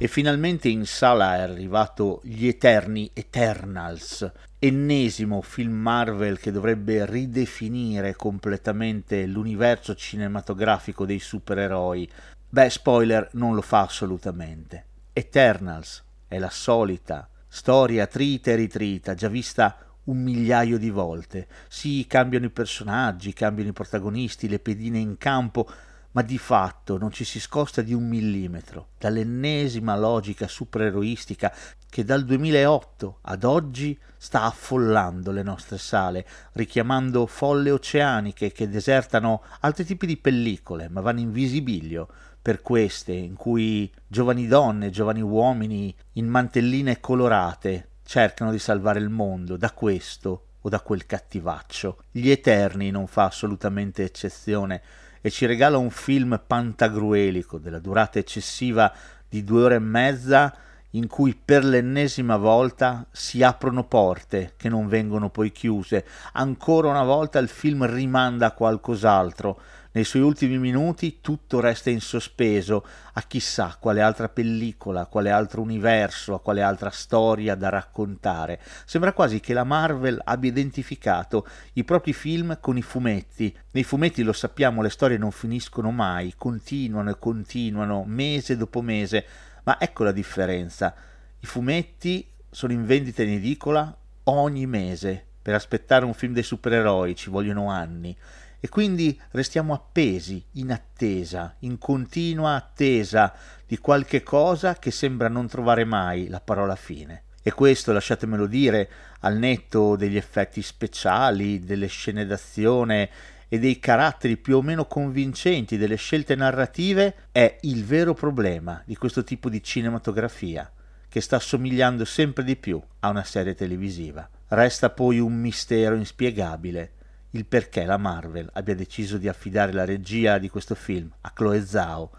E finalmente in sala è arrivato Gli Eterni Eternals, ennesimo film Marvel che dovrebbe ridefinire completamente l'universo cinematografico dei supereroi. Beh, spoiler, non lo fa assolutamente. Eternals è la solita storia trita e ritrita, già vista un migliaio di volte. Sì, cambiano i personaggi, cambiano i protagonisti, le pedine in campo, ma di fatto non ci si scosta di un millimetro dall'ennesima logica supereroistica che dal 2008 ad oggi sta affollando le nostre sale, richiamando folle oceaniche che desertano altri tipi di pellicole, ma vanno in visibilio per queste in cui giovani donne, giovani uomini in mantelline colorate cercano di salvare il mondo da questo o da quel cattivaccio. Gli Eterni non fa assolutamente eccezione e ci regala un film pantagruelico della durata eccessiva di due ore e mezza in cui per l'ennesima volta si aprono porte che non vengono poi chiuse. Ancora una volta il film rimanda a qualcos'altro. Nei suoi ultimi minuti tutto resta in sospeso a chissà quale altra pellicola, quale altro universo, a quale altra storia da raccontare. Sembra quasi che la Marvel abbia identificato i propri film con i fumetti. Nei fumetti lo sappiamo, le storie non finiscono mai, continuano e continuano, mese dopo mese ma ecco la differenza. I fumetti sono in vendita in edicola ogni mese. Per aspettare un film dei supereroi ci vogliono anni. E quindi restiamo appesi, in attesa, in continua attesa di qualche cosa che sembra non trovare mai la parola fine. E questo, lasciatemelo dire, al netto degli effetti speciali, delle scene d'azione e dei caratteri più o meno convincenti delle scelte narrative è il vero problema di questo tipo di cinematografia, che sta assomigliando sempre di più a una serie televisiva. Resta poi un mistero inspiegabile il perché la Marvel abbia deciso di affidare la regia di questo film a Chloe Zhao,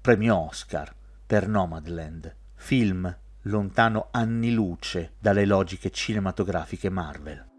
premio Oscar per Nomadland, film lontano anni luce dalle logiche cinematografiche Marvel.